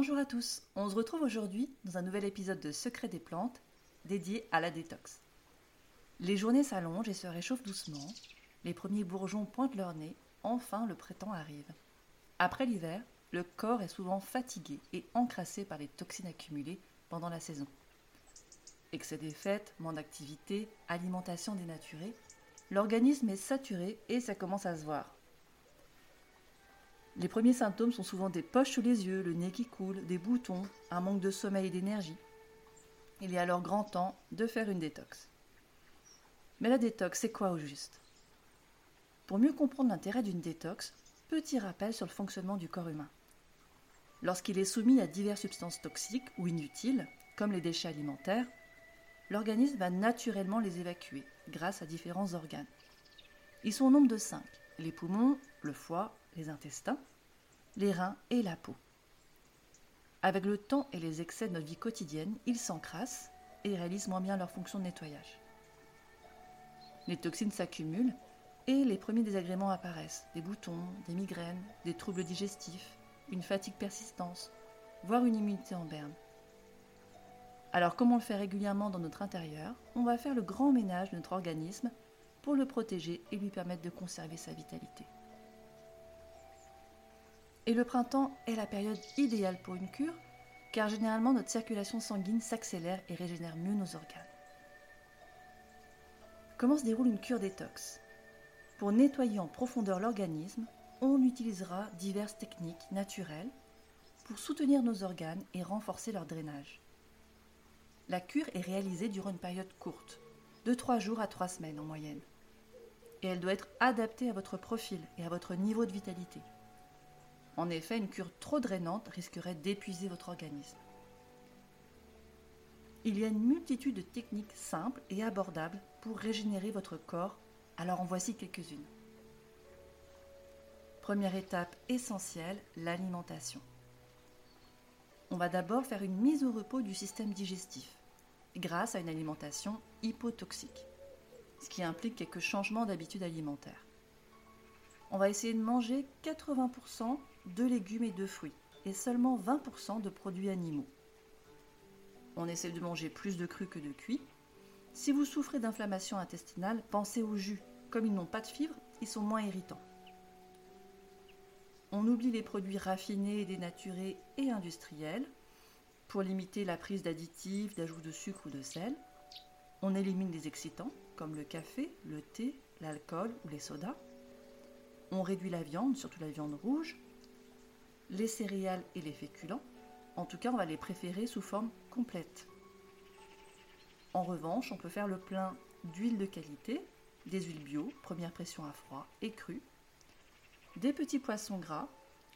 Bonjour à tous, on se retrouve aujourd'hui dans un nouvel épisode de Secret des plantes dédié à la détox. Les journées s'allongent et se réchauffent doucement, les premiers bourgeons pointent leur nez, enfin le printemps arrive. Après l'hiver, le corps est souvent fatigué et encrassé par les toxines accumulées pendant la saison. Excès des fêtes, manque d'activité, alimentation dénaturée, l'organisme est saturé et ça commence à se voir. Les premiers symptômes sont souvent des poches sous les yeux, le nez qui coule, des boutons, un manque de sommeil et d'énergie. Il est alors grand temps de faire une détox. Mais la détox, c'est quoi au juste? Pour mieux comprendre l'intérêt d'une détox, petit rappel sur le fonctionnement du corps humain. Lorsqu'il est soumis à diverses substances toxiques ou inutiles, comme les déchets alimentaires, l'organisme va naturellement les évacuer grâce à différents organes. Ils sont au nombre de cinq les poumons, le foie, les intestins, les reins et la peau. Avec le temps et les excès de notre vie quotidienne, ils s'encrassent et réalisent moins bien leur fonction de nettoyage. Les toxines s'accumulent et les premiers désagréments apparaissent des boutons, des migraines, des troubles digestifs, une fatigue persistante, voire une immunité en berne. Alors, comme on le fait régulièrement dans notre intérieur, on va faire le grand ménage de notre organisme pour le protéger et lui permettre de conserver sa vitalité. Et le printemps est la période idéale pour une cure, car généralement notre circulation sanguine s'accélère et régénère mieux nos organes. Comment se déroule une cure détox? Pour nettoyer en profondeur l'organisme, on utilisera diverses techniques naturelles pour soutenir nos organes et renforcer leur drainage. La cure est réalisée durant une période courte, de 3 jours à 3 semaines en moyenne, et elle doit être adaptée à votre profil et à votre niveau de vitalité. En effet, une cure trop drainante risquerait d'épuiser votre organisme. Il y a une multitude de techniques simples et abordables pour régénérer votre corps, alors en voici quelques-unes. Première étape essentielle, l'alimentation. On va d'abord faire une mise au repos du système digestif grâce à une alimentation hypotoxique, ce qui implique quelques changements d'habitude alimentaire. On va essayer de manger 80% de légumes et de fruits et seulement 20% de produits animaux. On essaie de manger plus de cru que de cuit. Si vous souffrez d'inflammation intestinale, pensez aux jus. Comme ils n'ont pas de fibres, ils sont moins irritants. On oublie les produits raffinés, dénaturés et industriels pour limiter la prise d'additifs, d'ajouts de sucre ou de sel. On élimine les excitants comme le café, le thé, l'alcool ou les sodas. On réduit la viande, surtout la viande rouge, les céréales et les féculents. En tout cas, on va les préférer sous forme complète. En revanche, on peut faire le plein d'huile de qualité, des huiles bio, première pression à froid et crue, des petits poissons gras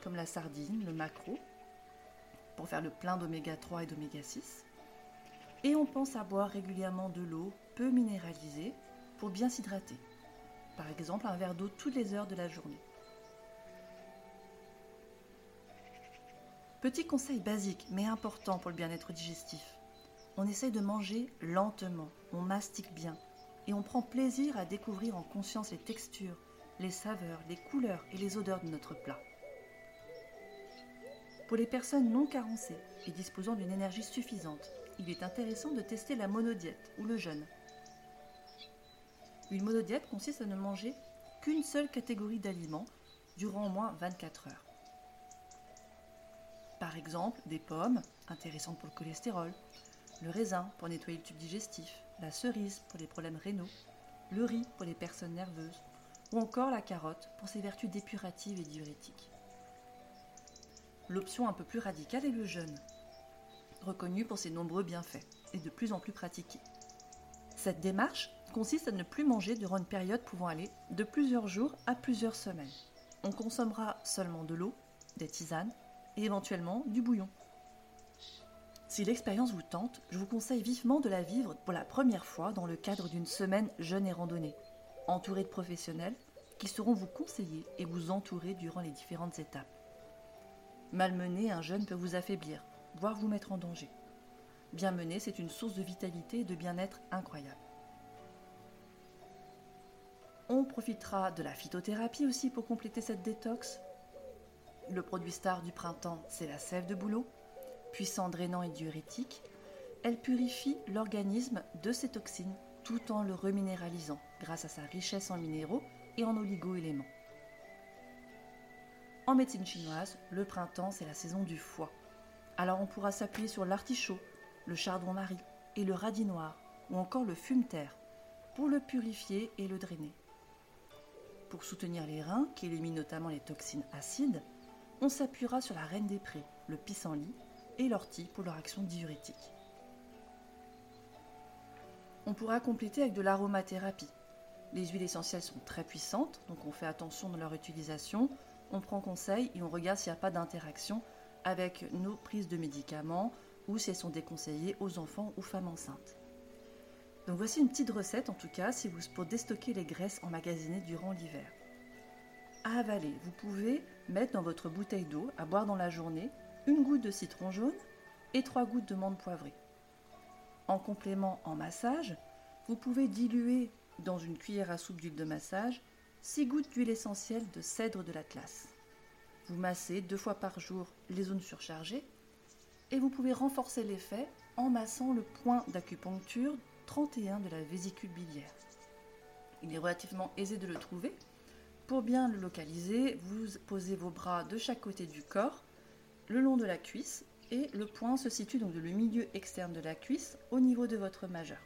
comme la sardine, le maquereau, pour faire le plein d'oméga 3 et d'oméga 6. Et on pense à boire régulièrement de l'eau peu minéralisée pour bien s'hydrater. Par exemple, un verre d'eau toutes les heures de la journée. Petit conseil basique mais important pour le bien-être digestif. On essaye de manger lentement, on mastique bien et on prend plaisir à découvrir en conscience les textures, les saveurs, les couleurs et les odeurs de notre plat. Pour les personnes non carencées et disposant d'une énergie suffisante, il est intéressant de tester la monodiète ou le jeûne. Une monodiète consiste à ne manger qu'une seule catégorie d'aliments durant au moins 24 heures. Par exemple, des pommes, intéressantes pour le cholestérol, le raisin pour nettoyer le tube digestif, la cerise pour les problèmes rénaux, le riz pour les personnes nerveuses, ou encore la carotte pour ses vertus dépuratives et diurétiques. L'option un peu plus radicale est le jeûne, reconnu pour ses nombreux bienfaits et de plus en plus pratiqué. Cette démarche consiste à ne plus manger durant une période pouvant aller de plusieurs jours à plusieurs semaines. On consommera seulement de l'eau, des tisanes et éventuellement du bouillon. Si l'expérience vous tente, je vous conseille vivement de la vivre pour la première fois dans le cadre d'une semaine jeûne et randonnée, entourée de professionnels qui sauront vous conseiller et vous entourer durant les différentes étapes. Malmené, un jeûne peut vous affaiblir, voire vous mettre en danger. Bien mené, c'est une source de vitalité et de bien-être incroyable. On profitera de la phytothérapie aussi pour compléter cette détox, le produit star du printemps, c'est la sève de bouleau, Puissant drainant et diurétique, elle purifie l'organisme de ses toxines tout en le reminéralisant grâce à sa richesse en minéraux et en oligo-éléments. En médecine chinoise, le printemps, c'est la saison du foie. Alors on pourra s'appuyer sur l'artichaut, le chardon-marie et le radis noir, ou encore le fume-terre, pour le purifier et le drainer. Pour soutenir les reins, qui éliminent notamment les toxines acides, on s'appuiera sur la reine des prés, le pissenlit, et l'ortie pour leur action diurétique. On pourra compléter avec de l'aromathérapie. Les huiles essentielles sont très puissantes, donc on fait attention dans leur utilisation on prend conseil et on regarde s'il n'y a pas d'interaction avec nos prises de médicaments ou si elles sont déconseillées aux enfants ou femmes enceintes. Donc voici une petite recette en tout cas si vous, pour déstocker les graisses emmagasinées durant l'hiver. Avaler, vous pouvez mettre dans votre bouteille d'eau à boire dans la journée une goutte de citron jaune et trois gouttes de menthe poivrée. En complément en massage, vous pouvez diluer dans une cuillère à soupe d'huile de massage 6 gouttes d'huile essentielle de cèdre de l'Atlas. Vous massez deux fois par jour les zones surchargées et vous pouvez renforcer l'effet en massant le point d'acupuncture 31 de la vésicule biliaire. Il est relativement aisé de le trouver. Pour bien le localiser, vous posez vos bras de chaque côté du corps, le long de la cuisse, et le point se situe donc dans le milieu externe de la cuisse au niveau de votre majeur.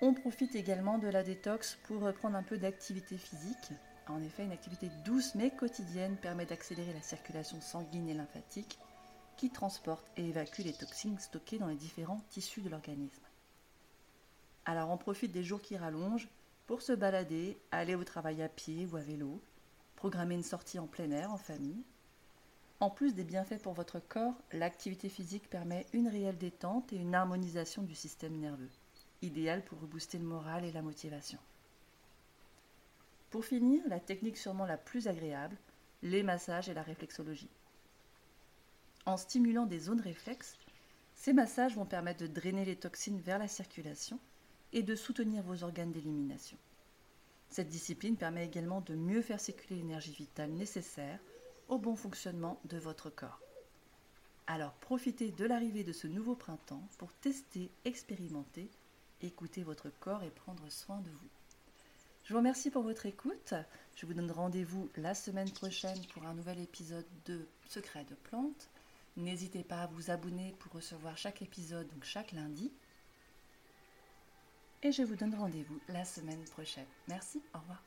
On profite également de la détox pour reprendre un peu d'activité physique. En effet, une activité douce mais quotidienne permet d'accélérer la circulation sanguine et lymphatique qui transporte et évacue les toxines stockées dans les différents tissus de l'organisme. Alors on profite des jours qui rallongent pour se balader, aller au travail à pied ou à vélo, programmer une sortie en plein air en famille. En plus des bienfaits pour votre corps, l'activité physique permet une réelle détente et une harmonisation du système nerveux idéal pour rebooster le moral et la motivation. Pour finir, la technique sûrement la plus agréable, les massages et la réflexologie. En stimulant des zones réflexes, ces massages vont permettre de drainer les toxines vers la circulation et de soutenir vos organes d'élimination. Cette discipline permet également de mieux faire circuler l'énergie vitale nécessaire au bon fonctionnement de votre corps. Alors profitez de l'arrivée de ce nouveau printemps pour tester, expérimenter écouter votre corps et prendre soin de vous. Je vous remercie pour votre écoute. Je vous donne rendez-vous la semaine prochaine pour un nouvel épisode de Secrets de plantes. N'hésitez pas à vous abonner pour recevoir chaque épisode, donc chaque lundi. Et je vous donne rendez-vous la semaine prochaine. Merci, au revoir.